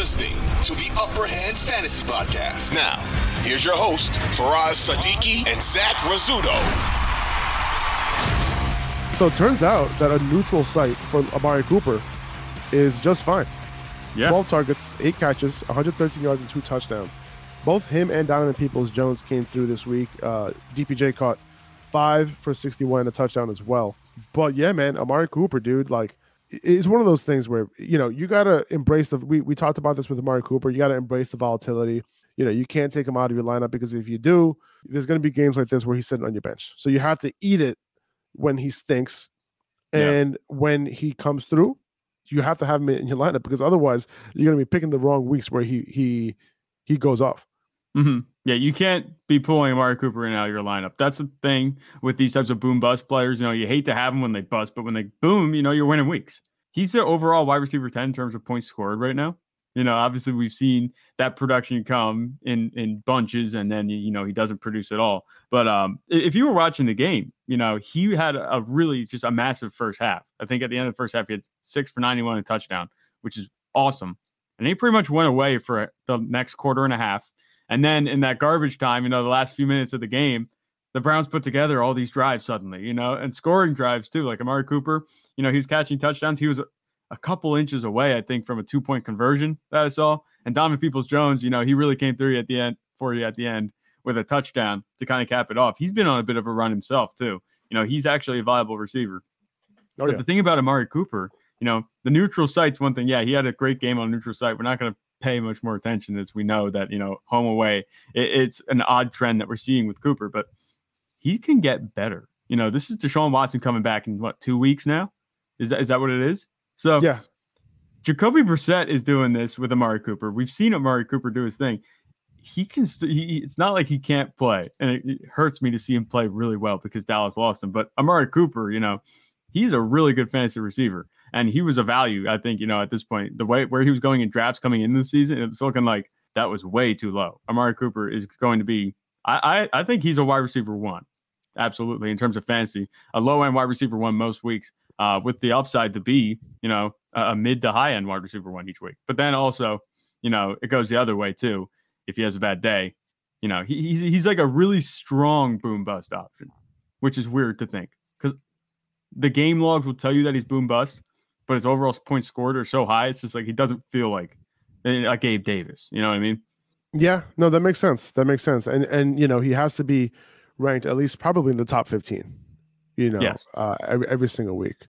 listening to the Upper Hand Fantasy Podcast. Now, here's your host, Faraz Sadiki and Zach Rizzuto. So it turns out that a neutral site for Amari Cooper is just fine. Yeah. 12 targets, 8 catches, 113 yards, and 2 touchdowns. Both him and Donovan Peoples Jones came through this week. Uh, DPJ caught 5 for 61 and a touchdown as well. But yeah, man, Amari Cooper, dude, like, it's one of those things where, you know, you got to embrace the. We, we talked about this with Amari Cooper. You got to embrace the volatility. You know, you can't take him out of your lineup because if you do, there's going to be games like this where he's sitting on your bench. So you have to eat it when he stinks. Yeah. And when he comes through, you have to have him in your lineup because otherwise you're going to be picking the wrong weeks where he he he goes off. hmm Yeah, you can't be pulling Amari Cooper in out of your lineup. That's the thing with these types of boom bust players. You know, you hate to have them when they bust, but when they boom, you know, you're winning weeks. He's the overall wide receiver 10 in terms of points scored right now. You know, obviously we've seen that production come in in bunches and then you know he doesn't produce at all. But um if you were watching the game, you know, he had a really just a massive first half. I think at the end of the first half he had 6 for 91 and touchdown, which is awesome. And he pretty much went away for the next quarter and a half. And then in that garbage time, you know, the last few minutes of the game, the Browns put together all these drives suddenly, you know, and scoring drives too. Like Amari Cooper, you know, he was catching touchdowns. He was a, a couple inches away, I think, from a two point conversion that I saw. And Donovan Peoples Jones, you know, he really came through at the end for you at the end with a touchdown to kind of cap it off. He's been on a bit of a run himself too. You know, he's actually a viable receiver. Oh but yeah, the thing about Amari Cooper, you know, the neutral site's one thing. Yeah, he had a great game on neutral site. We're not going to pay much more attention as we know that, you know, home away, it, it's an odd trend that we're seeing with Cooper, but he can get better. You know, this is Deshaun Watson coming back in what, two weeks now? Is that, is that what it is? So, yeah. Jacoby Brissett is doing this with Amari Cooper. We've seen Amari Cooper do his thing. He can. St- he, it's not like he can't play, and it, it hurts me to see him play really well because Dallas lost him. But Amari Cooper, you know, he's a really good fantasy receiver, and he was a value. I think you know at this point, the way where he was going in drafts coming in this season, it's looking like that was way too low. Amari Cooper is going to be. I I, I think he's a wide receiver one, absolutely in terms of fantasy, a low end wide receiver one most weeks uh, with the upside to be, you know, a, mid to high end wide receiver one each week. But then also, you know, it goes the other way too. If he has a bad day, you know, he, he's he's like a really strong boom bust option, which is weird to think the game logs will tell you that he's boom bust, but his overall points scored are so high. It's just like he doesn't feel like like Gabe Davis. You know what I mean? Yeah, no, that makes sense. That makes sense. And and you know, he has to be ranked at least probably in the top 15, you know, Yes. uh, every, every single week.